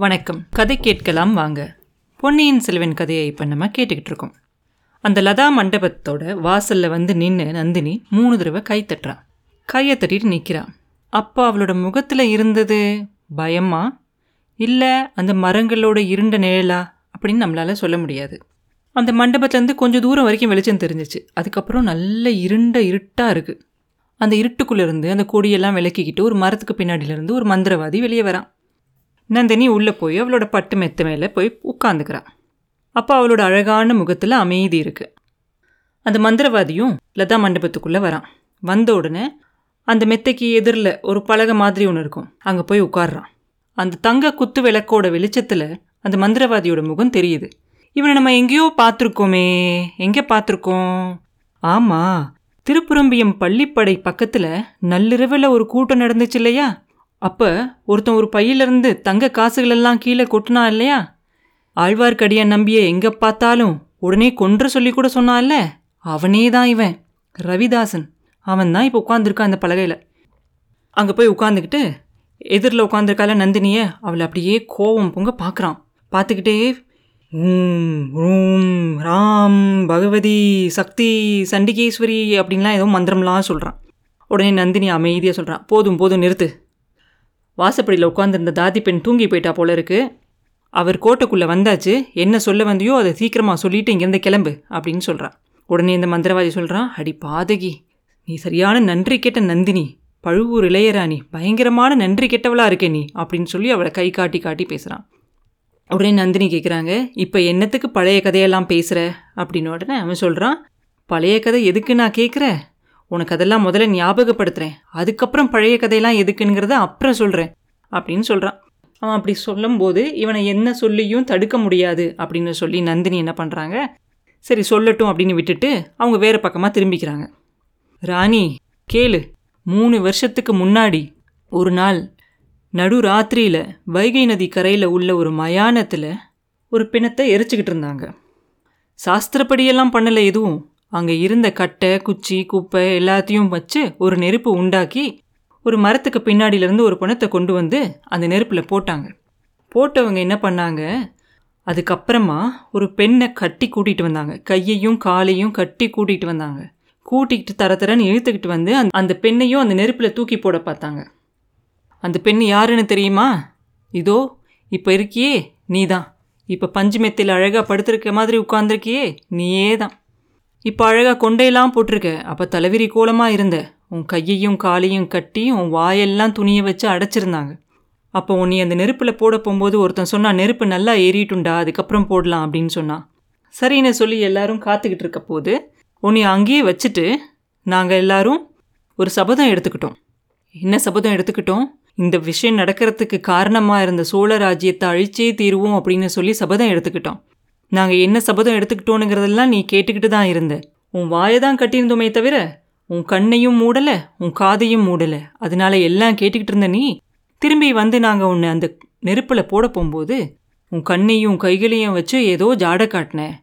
வணக்கம். கதை கேட்கலாம் வாங்க. பொன்னியின் செல்வன் கதையை இப்போ நம்ம கேட்டுக்கிட்டு இருக்கோம். அந்த லதா மண்டபத்தோட வாசலில் வந்து நின்று நந்தினி மூணு தடவை கை தட்டுறான் கையை தட்டிட்டு நிற்கிறான் அப்போ அவளோட முகத்தில் இருந்தது பயமா? இல்லை அந்த மரங்களோட இருண்ட நிழலா? அப்படின்னு நம்மளால சொல்ல முடியாது. அந்த மண்டபத்துலேருந்து கொஞ்சம் தூரம் வரைக்கும் வெளிச்சம் தெரிஞ்சிச்சு. அதுக்கப்புறம் நல்ல இருண்ட இருட்டாக இருக்குது அந்த இருட்டுக்குள்ளேருந்து அந்த கொடியெல்லாம் விளக்கிக்கிட்டு ஒரு மரத்துக்கு பின்னாடியிலேருந்து ஒரு மந்திரவாதி வெளியே வரான். நந்தினி உள்ளே போய் அவளோட பட்டு மெத்த மேலே போய் உட்காந்துக்கிறான் அப்போ அவளோட அழகான முகத்தில் அமைதி இருக்கு. அந்த மந்திரவாதியும் லதா மண்டபத்துக்குள்ளே வரான். வந்த உடனே அந்த மெத்தைக்கு எதிரில் ஒரு பலகை மாதிரி ஒன்று இருக்கும். அங்கே போய் உட்கார்றான். அந்த தங்க குத்து விளக்கோட வெளிச்சத்தில் அந்த மந்திரவாதியோட முகம் தெரியுது. இவனை நம்ம எங்கேயோ பார்த்துருக்கோமே. எங்கே பார்த்துருக்கோம்? ஆமாம் திருப்புரம்பியம் பள்ளிப்படை பக்கத்தில் நள்ளிரவில் ஒரு கூட்டம் நடந்துச்சு இல்லையா? அப்போ ஒருத்தன் ஒரு பையிலிருந்து தங்க காசுகளெல்லாம் கீழே கொட்டினா இல்லையா? ஆழ்வார்க்கடியான் நம்பிய எங்கே பார்த்தாலும் உடனே கொன்று சொல்லி கூட சொன்னான்ல அவனே தான் இவன். ரவிதாசன். அவன் தான் இப்போ உட்காந்துருக்கான் அந்த பலகையில். அங்கே போய் உட்காந்துக்கிட்டு எதிரில் உட்காந்துருக்கால நந்தினியை அவளை அப்படியே கோவம் பொங்க பார்க்குறான். பார்த்துக்கிட்டே ஊம் ரூம் ராம் பகவதி சக்தி சண்டிகேஸ்வரி அப்படின்லாம் ஏதோ மந்திரம்லாம் சொல்கிறான் உடனே நந்தினி அமைதியாக சொல்கிறான் போதும் போதும் நிறுத்து. வாசப்படியில் உட்காந்துருந்த தாதி பெண் தூங்கி போயிட்டா போல இருக்கு. அவர் கோட்டைக்குள்ளே வந்தாச்சு என்ன சொல்ல வந்தியோ அதை சீக்கிரமாக சொல்லிட்டு இங்கேருந்து கிளம்பு அப்படின்னு சொல்கிறான் உடனே இந்த மந்திரவாதி சொல்கிறான் அடி பாதகி நீ சரியான நன்றி கெட்ட நந்தினி பழுவூர் இளையராணி பயங்கரமான நன்றி கெட்டவளாக இருக்கே நீ அப்படின்னு சொல்லி அவளை கை காட்டி காட்டி பேசுகிறான் உடனே நந்தினி கேட்குறாங்க இப்போ என்னத்துக்கு பழைய கதையெல்லாம் பேசுகிற அப்படின்னு உடனே அவன் சொல்கிறான் பழைய கதை எதுக்கு நான் கேட்குறேன் உனக்கு அதெல்லாம் முதல்ல ஞாபகப்படுத்துகிறேன் அதுக்கப்புறம் பழைய கதையெல்லாம் எதுக்குங்கிறத அப்புறம் சொல்கிறேன் அப்படின்னு சொல்கிறான் அவன் அப்படி சொல்லும்போது இவனை என்ன சொல்லியும் தடுக்க முடியாது அப்படின்னு சொல்லி நந்தினி என்ன பண்ணுறாங்க சரி சொல்லட்டும் அப்படின்னு விட்டுட்டு அவங்க வேறு பக்கமாக திரும்பிக்கிறாங்க. ராணி கேளு. மூணு வருஷத்துக்கு முன்னாடி ஒரு நாள் நடு ராத்திரியில் வைகை நதி கரையில் உள்ள ஒரு மயானத்தில் ஒரு பிணத்தை எரிச்சுக்கிட்டு இருந்தாங்க. சாஸ்திரப்படியெல்லாம் பண்ணலை எதுவும். அங்கே இருந்த கட்டை குச்சி குப்பை எல்லாத்தையும் வச்சு ஒரு நெருப்பு உண்டாக்கி ஒரு மரத்துக்கு பின்னாடியிலேருந்து ஒரு பணத்தை கொண்டு வந்து அந்த நெருப்பில் போட்டாங்க. போட்டவங்க என்ன பண்ணாங்க? அதுக்கப்புறமா ஒரு பெண்ணை கட்டி கூட்டிகிட்டு வந்தாங்க. கையையும் காலையும் கட்டி கூட்டிகிட்டு வந்தாங்க. கூட்டிகிட்டு தர தரன்னு இழுத்துக்கிட்டு வந்து அந்த அந்த பெண்ணையும் அந்த நெருப்பில் தூக்கி போட பார்த்தாங்க. அந்த பெண் யாருன்னு தெரியுமா? இதோ இப்போ இருக்கியே நீ தான் இப்போ பஞ்சு மெத்தையில் அழகாக படுத்திருக்க மாதிரி உட்காந்துருக்கியே நீயே தான் இப்போ அழகாக கொண்டையெல்லாம் போட்டிருக்க. அப்போ தலைவிரி கோலமாக இருந்த. உன் கையையும் காலையும் கட்டி உன் வாயெல்லாம் துணியை வச்சு அடைச்சிருந்தாங்க. அப்போ உன்னை அந்த நெருப்பில் போட போகும்போது ஒருத்தன் சொன்னால் நெருப்பு நல்லா ஏறிட்டுண்டா அதுக்கப்புறம் போடலாம் அப்படின்னு சொன்னான் சரின்னு சொல்லி எல்லாரும் காத்துக்கிட்டு இருக்க போது உன்னை அங்கேயே வச்சுட்டு நாங்கள் எல்லாரும் ஒரு சபதம் எடுத்துக்கிட்டோம். என்ன சபதம் எடுத்துக்கிட்டோம்? இந்த விஷயம் நடக்கிறதுக்கு காரணமாக இருந்த சோழ ராஜ்யத்தை அழிச்சே தீருவோம் அப்படின்னு சொல்லி சபதம் எடுத்துக்கிட்டோம். நாங்கள் என்ன சபதம் எடுத்துக்கிட்டோனுங்கிறதெல்லாம் நீ கேட்டுக்கிட்டு தான் இருந்த. உன் வாயை தான் கட்டியிருந்தோமே தவிர உன் கண்ணையும் மூடலை உன் காதையும் மூடலை. அதனால எல்லாம் கேட்டுக்கிட்டு இருந்த நீ திரும்பி வந்து நாங்கள் உன்னை அந்த நெருப்பில் போட போகும்போது உன் கண்ணையும் கைகளையும் வச்சு ஏதோ ஜாட காட்டினேன்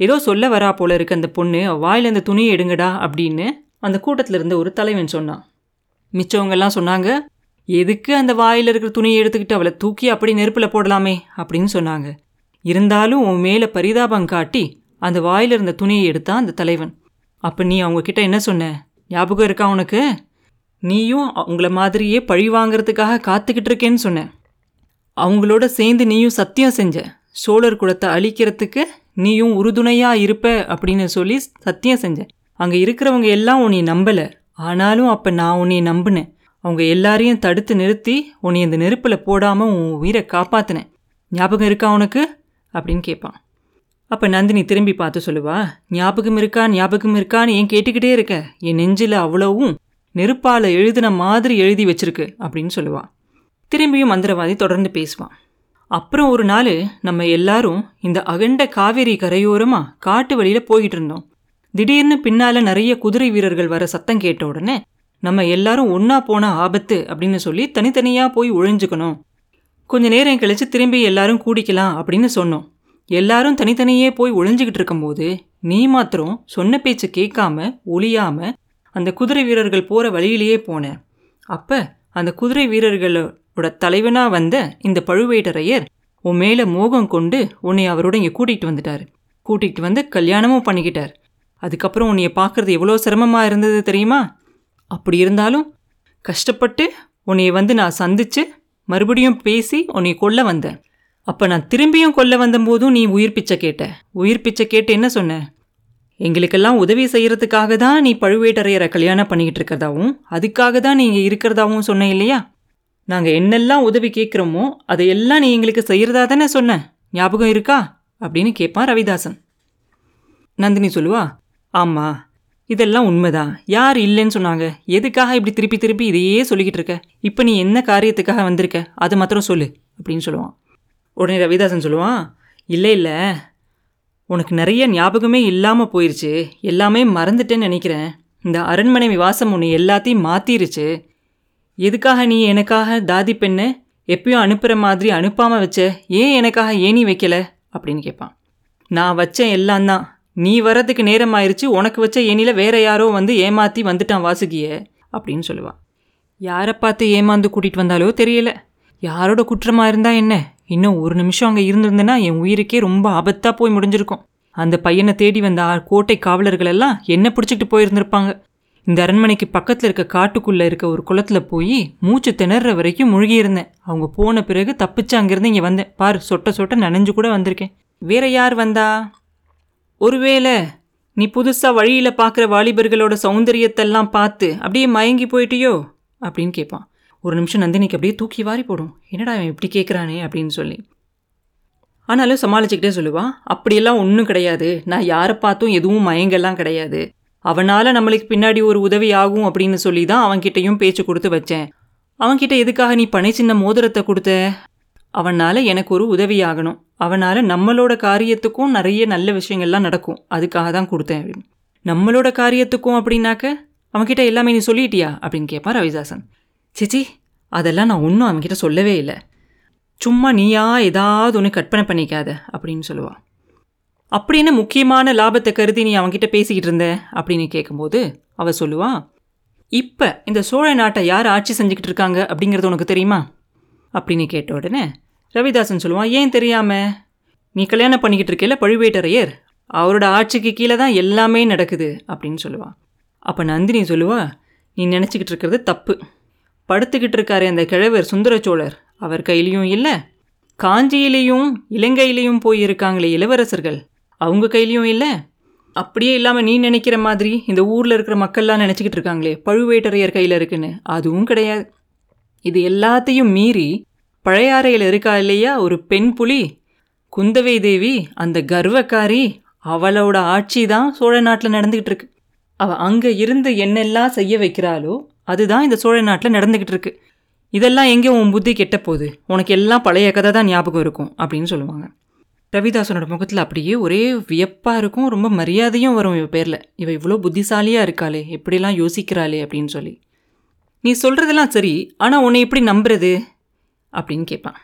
ஏதோ சொல்ல வரா போல இருக்கு அந்த பொண்ணு வாயில் அந்த துணியை எடுங்கடா அப்படின்னு அந்த கூட்டத்தில் இருந்த ஒரு தலைவன் சொன்னான். மிச்சவங்கெல்லாம் சொன்னாங்க எதுக்கு அந்த வாயில் இருக்கிற துணியை எடுத்துக்கிட்டு அவளை தூக்கி அப்படி நெருப்பில் போடலாமே? அப்படின்னு சொன்னாங்க. இருந்தாலும் உன் மேலே பரிதாபம் காட்டி அந்த வாயில் இருந்த துணியை எடுத்தான் அந்த தலைவன். அப்போ நீ அவங்கக்கிட்ட என்ன சொன்ன? ஞாபகம் இருக்கா உனக்கு? நீயும் அவங்கள மாதிரியே பழி வாங்குறதுக்காக காத்துக்கிட்டு இருக்கேன்னு சொன்ன. அவங்களோட சேர்ந்து நீயும் சத்தியம் செஞ்ச. சோழர் குலத்தை அழிக்கிறதுக்கு நீயும் உறுதுணையாக இருப்ப அப்படின்னு சொல்லி சத்தியம் செஞ்ச. அங்கே இருக்கிறவங்க எல்லாம் உன்னை நம்பலை. ஆனாலும் அப்போ நான் உன்னை நம்பினேன். அவங்க எல்லாரையும் தடுத்து நிறுத்தி உன்னை இந்த நெருப்பில் போடாமல் உன் உயிரை காப்பாத்தினேன். ஞாபகம் இருக்கா உனக்கு? அப்படின்னு கேட்பான். அப்போ நந்தினி திரும்பி பார்த்து சொல்லுவா ஞாபகம் இருக்கா ஞாபகம் இருக்கான்னு ஏன் கேட்டுக்கிட்டே இருக்க? என் நெஞ்சில் அவ்வளவும் நெருப்பால் எழுதின மாதிரி எழுதி வச்சிருக்கு அப்படின்னு சொல்லுவா. திரும்பியும் மந்திரவாதி தொடர்ந்து பேசுவான். அப்புறம் ஒரு நாள் நம்ம எல்லாரும் இந்த அகண்ட காவேரி கரையோரமாக காட்டு வழியில் போய்கிட்டு இருந்தோம். திடீர்னு பின்னால் நிறைய குதிரை வீரர்கள் வர சத்தம் கேட்ட உடனே நம்ம எல்லாரும் ஒன்றா போன ஆபத்து அப்படின்னு சொல்லி தனித்தனியாக போய் ஒழிஞ்சுக்கணும். கொஞ்ச நேரம் கழிச்சு திரும்பி எல்லாரும் கூடிக்கலாம் அப்படின்னு சொன்னோம். எல்லாரும் தனித்தனியே போய் ஒளிஞ்சுக்கிட்டு இருக்கும்போது நீ மாத்திரம் சொன்ன பேச்சு கேட்காம ஒளியாம அந்த குதிரை வீரர்கள் போகிற வழியிலேயே போனேன் அப்போ அந்த குதிரை வீரர்களோட தலைவனாக வந்த இந்த பழுவேட்டரையர் உன் மேலே மோகம் கொண்டு உன்னை அவரோட இங்கே கூட்டிகிட்டு வந்துட்டார். கூட்டிகிட்டு வந்து கல்யாணமும் பண்ணிக்கிட்டார். அதுக்கப்புறம் உன்னைய பார்க்குறது எவ்வளோ சிரமமாக இருந்தது தெரியுமா? அப்படி இருந்தாலும் கஷ்டப்பட்டு உன்னைய வந்து நான் சந்திச்சு மறுபடியும் பேசி உன்னை கொல்ல வந்தேன் அப்போ நான் திரும்பியும் கொல்ல வந்தபோதும் நீ உயிர் பிச்சை கேட்ட. உயிர் பிச்சை கேட்டு என்ன சொன்ன? எங்களுக்கெல்லாம் உதவி செய்கிறதுக்காக தான் நீ பழுவேட்டரையரை கல்யாணம் பண்ணிக்கிட்டு இருக்கிறதாவும் அதுக்காக தான் நீங்கள் இருக்கிறதாவும் சொன்ன இல்லையா? நாங்கள் என்னெல்லாம் உதவி கேட்குறோமோ அதையெல்லாம் நீ எங்களுக்கு செய்கிறதா தானே சொன்ன. ஞாபகம் இருக்கா? அப்படின்னு கேட்பான் ரவிதாசன். நந்தினி சொல்லுவா ஆமாம் இதெல்லாம் உண்மைதான். யார் இல்லைன்னு சொன்னாங்க. எதுக்காக இப்படி திருப்பி திருப்பி இதையே சொல்லிக்கிட்டு இருக்க? இப்போ நீ என்ன காரியத்துக்காக வந்திருக்க? அது மாத்திரம் சொல்லு அப்படின்னு சொல்லுவான். உடனே ரவிதாசன் சொல்லுவான் இல்லை இல்லை. உனக்கு நிறைய ஞாபகமே இல்லாமல் போயிருச்சு. எல்லாமே மறந்துட்டேன்னு நினைக்கிறேன். இந்த அரண்மனை விவாசம் உன்னை எல்லாத்தையும் மாற்றிருச்சு எதுக்காக நீ எனக்காக தாதி பெண்ணை எப்பயும் அனுப்புகிற மாதிரி அனுப்பாமல் வச்ச? ஏன் எனக்காக ஏனி வைக்கல? அப்படின்னு கேட்பான். நான் வச்சேன் எல்லாம் தான். நீ வரதுக்கு நேரம் ஆயிடுச்சு உனக்கு வச்ச ஏனியில் வேற யாரோ வந்து ஏமாற்றி வந்துட்டான் வாசுகிய அப்படின்னு சொல்லுவான் யாரை பார்த்து ஏமாந்து கூட்டிகிட்டு வந்தாலோ தெரியல. யாரோட குற்றமாக இருந்தால் என்ன? இன்னும் ஒரு நிமிஷம் அங்கே இருந்திருந்தேன்னா என் உயிருக்கே ரொம்ப ஆபத்தாக போய் முடிஞ்சிருக்கும். அந்த பையனை தேடி வந்த கோட்டை காவலர்கள் எல்லாம் என்ன பிடிச்சிக்கிட்டு போயிருந்திருப்பாங்க. இந்த அரண்மனைக்கு பக்கத்தில் இருக்க காட்டுக்குள்ளே இருக்க ஒரு குளத்தில் போய் மூச்சு திணற வரைக்கும் முழுகியிருந்தேன். அவங்க போன பிறகு தப்பிச்சு அங்கேருந்து இங்கே வந்தேன். பார் சொட்ட சொட்ட நனைஞ்சு கூட வந்திருக்கேன். வேற யார் வந்தா? ஒருவேளை நீ புதுசாக வழியில் பார்க்குற வாலிபர்களோட சௌந்தரியத்தெல்லாம் பார்த்து அப்படியே மயங்கி போயிட்டியோ? அப்படின்னு கேட்பான். ஒரு நிமிஷம் நந்தினிக்கு அப்படியே தூக்கி வாரி போடும். என்னடா இவன் இப்படி கேட்குறானே அப்படின்னு சொல்லி. ஆனாலும் சமாளிச்சுக்கிட்டே சொல்லுவான் அப்படியெல்லாம் ஒன்றும் கிடையாது. நான் யாரை பார்த்தும் எதுவும் மயங்கெல்லாம் கிடையாது. அவனால் நம்மளுக்கு பின்னாடி ஒரு உதவி ஆகும் அப்படின்னு சொல்லி தான் அவன்கிட்டையும் பேச்சு கொடுத்து வச்சேன். அவன்கிட்ட எதுக்காக நீ பனை சின்ன மோதிரத்தை கொடுத்த? அவனால் எனக்கு ஒரு உதவியாகணும். அவனால் நம்மளோட காரியத்துக்கும் நிறைய நல்ல விஷயங்கள்லாம் நடக்கும். அதுக்காக தான் கொடுத்தேன் அப்படின்னு. நம்மளோட காரியத்துக்கும் அப்படின்னாக்க அவன்கிட்ட எல்லாமே நீ சொல்லிட்டியா? அப்படின்னு கேட்பான் ரவிதாசன். சிச்சி அதெல்லாம் நான் ஒன்றும் அவன்கிட்ட சொல்லவே இல்லை. சும்மா நீயா ஏதாவது ஒன்று கற்பனை பண்ணிக்காத அப்படின்னு சொல்லுவான் அப்படின்னு முக்கியமான லாபத்தை கருதி நீ அவன்கிட்ட பேசிக்கிட்டு இருந்த? அப்படின்னு கேட்கும்போது அவள் சொல்லுவாள் இப்போ இந்த சோழ நாட்டை யார் ஆட்சி செஞ்சுக்கிட்டு இருக்காங்க? அப்படிங்கிறது உனக்கு தெரியுமா? அப்படின்னு கேட்ட உடனே ரவிதாசன் சொல்லுவான் ஏன் தெரியாம? நீ கல்யாணம் பண்ணிக்கிட்டு இருக்கேல பழுவேட்டரையர் அவரோட ஆட்சிக்கு கீழே தான் எல்லாமே நடக்குது அப்படின்னு சொல்லுவான். அப்போ நந்தினி சொல்லுவா நீ நினச்சிக்கிட்டு இருக்கிறது தப்பு. படுத்துக்கிட்டு இருக்காரு அந்த கிழவர் சுந்தர சோழர் அவர் கையிலையும் இல்லை காஞ்சியிலையும் இலங்கையிலையும் போய் இருக்காங்களே இளவரசர்கள் அவங்க கையிலையும் இல்லை. அப்படியே இல்லாமல் நீ நினைக்கிற மாதிரி இந்த ஊரில் இருக்கிற மக்கள்லாம் நினச்சிக்கிட்டு இருக்காங்களே பழுவேட்டரையர் கையில் இருக்குன்னு அதுவும் கிடையாது. இது எல்லாத்தையும் மீறி பழையாறையில் இருக்கா இல்லையா ஒரு பெண் புலி? குந்தவை தேவி அந்த கர்வக்காரி அவளோட ஆட்சி தான் சோழ நாட்டில் நடந்துக்கிட்டு இருக்கு. அவள் அங்கே இருந்து என்னெல்லாம் செய்ய வைக்கிறாளோ அதுதான் இந்த சோழ நாட்டில் நடந்துக்கிட்டு இருக்கு. இதெல்லாம் எங்கே உன் புத்தி கெட்ட போகுது? உனக்கு எல்லாம் பழைய கதை தான் ஞாபகம் இருக்கும் அப்படின்னு சொல்லுவாங்க. ரவிதாசனோட முகத்தில் அப்படியே ஒரே வியப்பாக இருக்கும் ரொம்ப மரியாதையும் வரும் இவ பேரில். இவள் இவ்வளோ புத்திசாலியாக இருக்காளே எப்படிலாம் யோசிக்கிறாளே? அப்படின்னு சொல்லி. நீ சொல்கிறதெல்லாம் சரி ஆனால் உன்னை எப்படி நம்புறது? அப்படின்னு கேட்பான்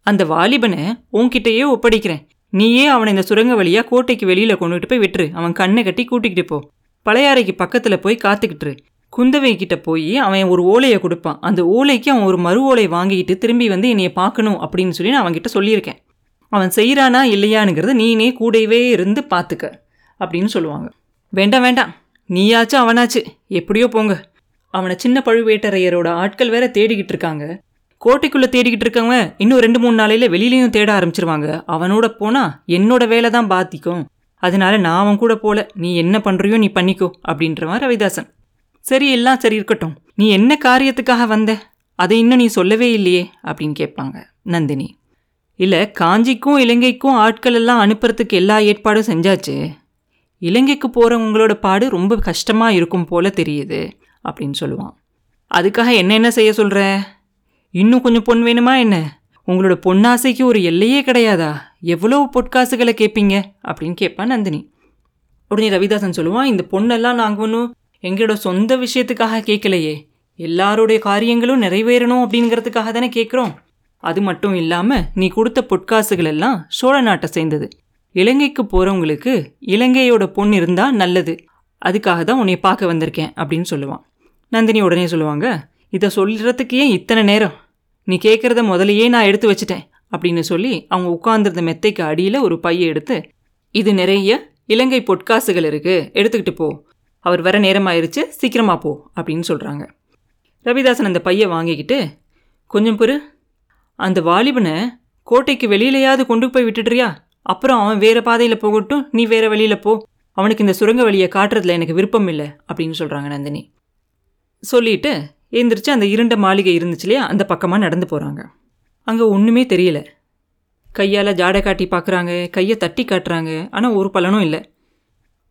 அந்த வாலிபனை உன்கிட்டயே ஒப்படைக்கிறேன். நீயே அவனை இந்த சுரங்க வழியாக கோட்டைக்கு வெளியில் கொண்டுகிட்டு போய் விட்டுரு. அவன் கண்ணை கட்டி கூட்டிக்கிட்டு போ. பழையாறைக்கு பக்கத்தில் போய் காத்துக்கிட்டுரு. குந்தவை கிட்ட போய் அவன் ஒரு ஓலையை கொடுப்பான். அந்த ஓலைக்கு அவன் ஒரு மறு ஓலை வாங்கிக்கிட்டு திரும்பி வந்து என்னைய பார்க்கணும் அப்படின்னு சொல்லி நான் அவன்கிட்ட சொல்லியிருக்கேன். அவன் செய்கிறானா இல்லையானுங்கிறத நீனே கூடவே இருந்து பார்த்துக்க அப்படின்னு சொல்லுவாங்க. வேண்டாம் வேண்டாம். நீயாச்சும் அவனாச்சு. எப்படியோ போங்க. அவனை சின்ன பழுவேட்டரையரோட ஆட்கள் வேற தேடிக்கிட்டு இருக்காங்க. கோட்டைக்குள்ளே தேடிக்கிட்டு இருக்கவங்க இன்னும் ரெண்டு மூணு நாளையில் வெளியிலையும் தேட ஆரம்பிச்சிருவாங்க. அவனோட போனால் என்னோட வேலை தான் பாதிக்கும் அதனால நான் அவன் கூட போல நீ என்ன பண்ணுறியோ நீ பண்ணிக்கோ அப்படின்றவன் ரவிதாசன். சரி எல்லாம் சரி இருக்கட்டும். நீ என்ன காரியத்துக்காக வந்த? அதை இன்னும் நீ சொல்லவே இல்லையே அப்படின்னு கேட்பாங்க நந்தினி. இல்லை காஞ்சிக்கும் இலங்கைக்கும் ஆட்கள் எல்லாம் அனுப்புறதுக்கு எல்லா ஏற்பாடும் செஞ்சாச்சு. இலங்கைக்கு போகிறவங்களோட பாடு ரொம்ப கஷ்டமாக இருக்கும் போல தெரியுது. அப்படின்னு சொல்லுவான். அதுக்காக என்ன என்ன செய்ய சொல்கிற இன்னும் கொஞ்சம் பொன் வேணுமா என்ன? உங்களோட பொன்னாசைக்கு ஒரு எல்லையே கிடையாதா? எவ்வளோ பொற்காசுகளை கேட்பீங்க அப்படின்னு கேட்பான் நந்தினி. உடனே ரவிதாசன் சொல்லுவான் இந்த பொண்ணெல்லாம் நாங்கள் ஒன்றும் எங்களோட சொந்த விஷயத்துக்காக கேட்கலையே. எல்லாருடைய காரியங்களும் நிறைவேறணும் அப்படிங்கிறதுக்காக தானே கேட்குறோம். அது மட்டும் இல்லாமல் நீ கொடுத்த பொற்காசுகள் எல்லாம் சோழ நாட்டை சேர்ந்தது. இலங்கைக்கு போகிறவங்களுக்கு இலங்கையோட பொண்ணு இருந்தால் நல்லது. அதுக்காக தான் உன்னை பார்க்க வந்திருக்கேன் அப்படின்னு சொல்லுவான். நந்தினி உடனே சொல்லுவாங்க இதை சொல்கிறதுக்கு ஏன் இத்தனை நேரம்? நீ கேட்குறத முதலையே நான் எடுத்து வச்சிட்டேன் அப்படின்னு சொல்லி அவங்க உட்காந்துருந்த மெத்தைக்கு அடியில் ஒரு பையை எடுத்து இது நிறைய இலங்கை பொட்காசுகள் இருக்குது எடுத்துக்கிட்டு போ. அவர் வர நேரமாயிருச்சு சீக்கிரமாக போ அப்படின்னு சொல்கிறாங்க ரவிதாசன் அந்த பையை வாங்கிக்கிட்டு கொஞ்சம் பொறு. அந்த வாலிபனை கோட்டைக்கு வெளியிலையாவது கொண்டு போய் விட்டுடுறியா? அப்புறம் அவன் வேறு பாதையில் போகட்டும் நீ வேறு வழியில் போ. அவனுக்கு இந்த சுரங்க வழியை காட்டுறதுல எனக்கு விருப்பம் இல்லை அப்படின்னு சொல்கிறாங்க நந்தினி. சொல்லிட்டு எந்திரிச்சு அந்த இருண்ட மாளிகை இருந்துச்சு இல்லையா? அந்த பக்கமாக நடந்து போகிறாங்க அங்கே ஒன்றுமே தெரியல. கையால் ஜாடை காட்டி பார்க்குறாங்க கையை தட்டி காட்டுறாங்க ஆனால் ஒரு பலனும் இல்லை.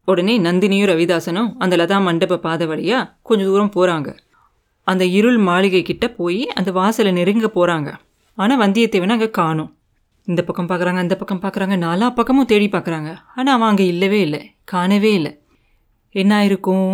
உடனே நந்தினியும் ரவிதாசனும் அந்த லதா மண்டப பாதை வழியாக கொஞ்சம் தூரம் போகிறாங்க அந்த இருள் மாளிகை கிட்ட போய் அந்த வாசலை நெருங்க போகிறாங்க ஆனால் வந்தியத்தேவனை அங்கே காணும். இந்த பக்கம் பார்க்குறாங்க அந்த பக்கம் பார்க்குறாங்க நாலா பக்கமும் தேடி பார்க்குறாங்க ஆனால் அவன் அங்கே இல்லவே இல்லை காணவே இல்லை. என்ன இருக்கும்